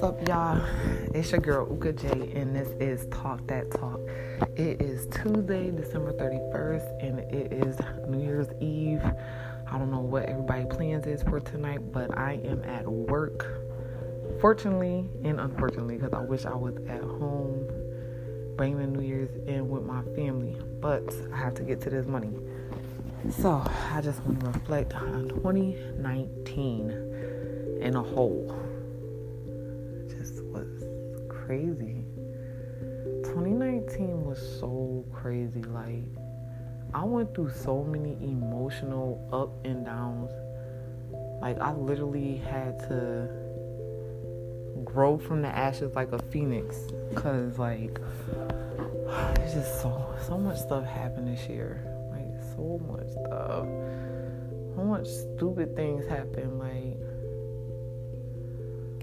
What's up, y'all? It's your girl Uka J, and this is Talk That Talk. It is Tuesday, December 31st, and it is New Year's Eve. I don't know what everybody plans is for tonight, but I am at work. Fortunately and unfortunately, because I wish I was at home bringing New Year's in with my family, but I have to get to this money. So I just want to reflect on 2019 in a whole. Crazy. 2019 was so crazy. Like I went through so many emotional up and downs. Like I literally had to grow from the ashes like a phoenix. Cause like there's just so so much stuff happened this year Like, so much stuff. So much stupid things happened. Like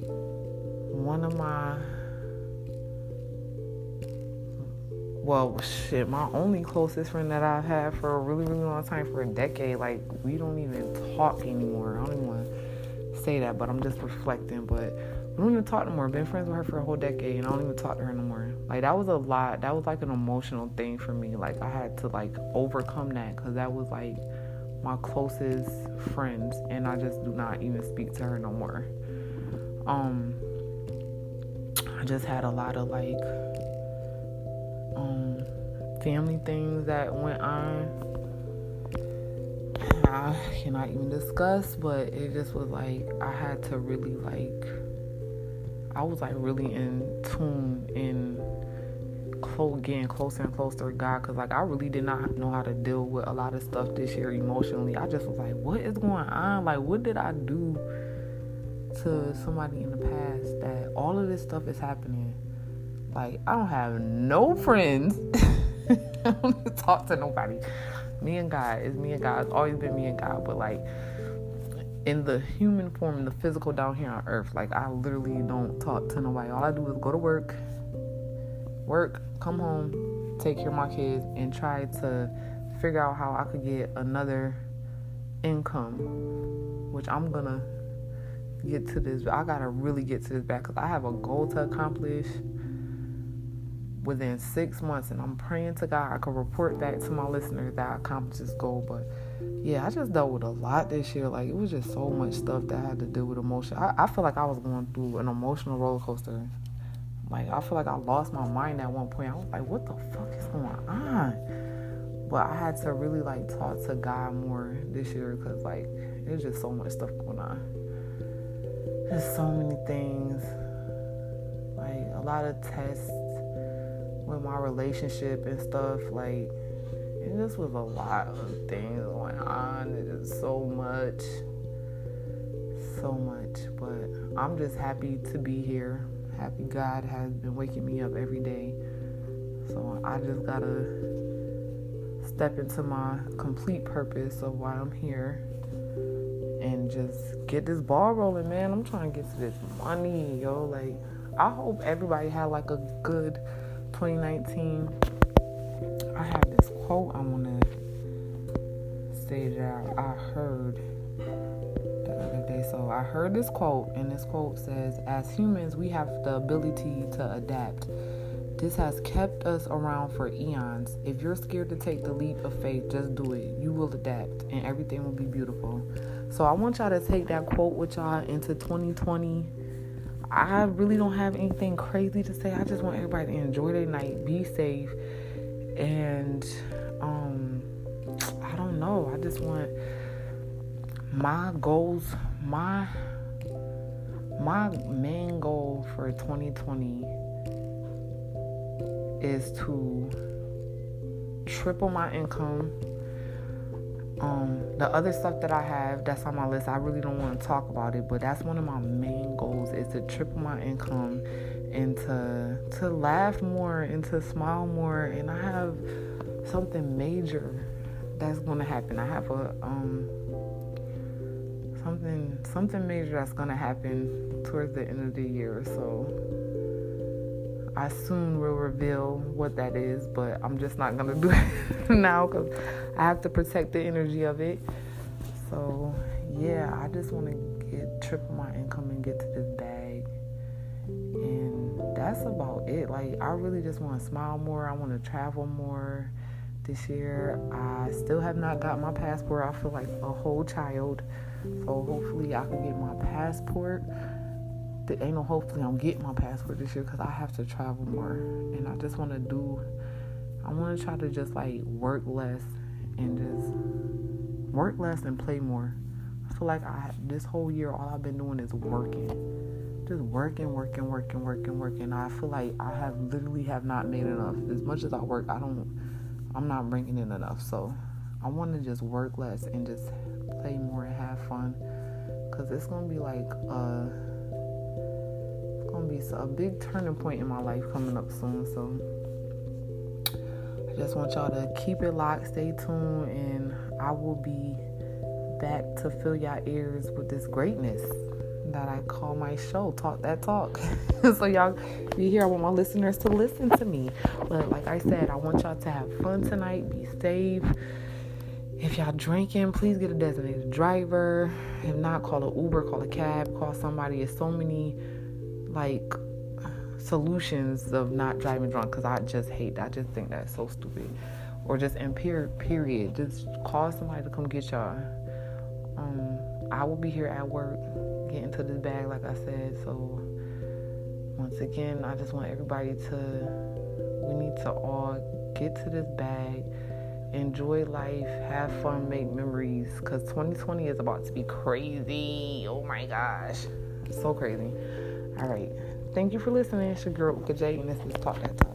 one of my well shit, my only closest friend that I've had for a really, really long time, for a decade, like we don't even talk anymore. I don't even want to say that, but I'm just reflecting. But we don't even talk no more. Been friends with her for a whole decade and I don't even talk to her no more. Like that was a lot. That was like an emotional thing for me. Like I had to like overcome that because that was like my closest friends, and I just do not even speak to her no more. Um, I just had a lot of like um family things that went on. I cannot even discuss, but it just was like I had to really like I was like really in tune in close, getting closer and closer to God because like I really did not know how to deal with a lot of stuff this year emotionally. I just was like, what is going on? Like, what did I do to somebody in the past that all of this stuff is happening? Like, I don't have no friends. I don't talk to nobody. Me and God. It's me and God. It's always been me and God. But like in the human form, in the physical down here on earth, like I literally don't talk to nobody. All I do is go to work, work, come home, take care of my kids, and try to figure out how I could get another income, which I'm gonna get to this. I gotta really get to this back because I have a goal to accomplish within six months, and I'm praying to God I can report back to my listeners that I accomplished this goal. But yeah, I just dealt with a lot this year. Like it was just so much stuff that I had to deal with emotion. I, I feel like I was going through an emotional roller coaster. Like I feel like I lost my mind at one point. I was like, what the fuck is going on? But I had to really like talk to God more this year because like there's just so much stuff going on. There's so many things. Like a lot of tests with my relationship and stuff. Like and just was a lot of things going on. It is so much, so much. But I'm just happy to be here. Happy God has been waking me up every day. So I just gotta step into my complete purpose of why I'm here and just get this ball rolling, man. I'm trying to get to this money, yo. Like, I hope everybody had like a good 2019. I have this quote I want to say that I heard the other day. So I heard this quote, and this quote says, As humans, we have the ability to adapt. This has kept us around for eons. If you're scared to take the leap of faith, just do it. You will adapt, and everything will be beautiful. So I want y'all to take that quote with y'all into 2020. I really don't have anything crazy to say. I just want everybody to enjoy their night, be safe, and um I don't know. I just want my goals, my my main goal for 2020 is to triple my income. Um, the other stuff that I have that's on my list, I really don't want to talk about it, but that's one of my main goals is to triple my income and to to laugh more and to smile more and I have something major that's gonna happen. I have a um something something major that's gonna happen towards the end of the year. So I soon will reveal what that is, but I'm just not gonna do it now because I have to protect the energy of it. So yeah, I just want to get triple my income and get to this bag And that's about it. Like, I really just want to smile more. I want to travel more this year. I still have not got my passport. I feel like a whole child. So hopefully I can get my passport. There ain't no hopefully I'm getting my passport this year because I have to travel more. And I just want to do, I want to try to just like work less and just work less and play more. Feel like I this whole year all I've been doing is working. Just working, working, working, working, working. I feel like I have literally have not made enough. As much as I work, I don't I'm not bringing in enough. So I want to just work less and just play more and have fun. Cause it's gonna be like uh, it's gonna be a big turning point in my life coming up soon. So I just want y'all to keep it locked, stay tuned, and I will be back to fill y'all ears with this greatness that I call my show, Talk That Talk. so y'all be here. I want my listeners to listen to me. But like I said, I want y'all to have fun tonight. Be safe. If y'all drinking, please get a designated driver. If not, call an Uber, call a cab, call somebody. There's so many like solutions of not driving drunk because I just hate that. I just think that's so stupid. Or just period, period. Just call somebody to come get y'all. Um, I will be here at work get into this bag, like I said. So, once again, I just want everybody to, we need to all get to this bag, enjoy life, have fun, make memories, because 2020 is about to be crazy. Oh my gosh. So crazy. All right. Thank you for listening. It's your girl, Uka and this is Talk That Talk.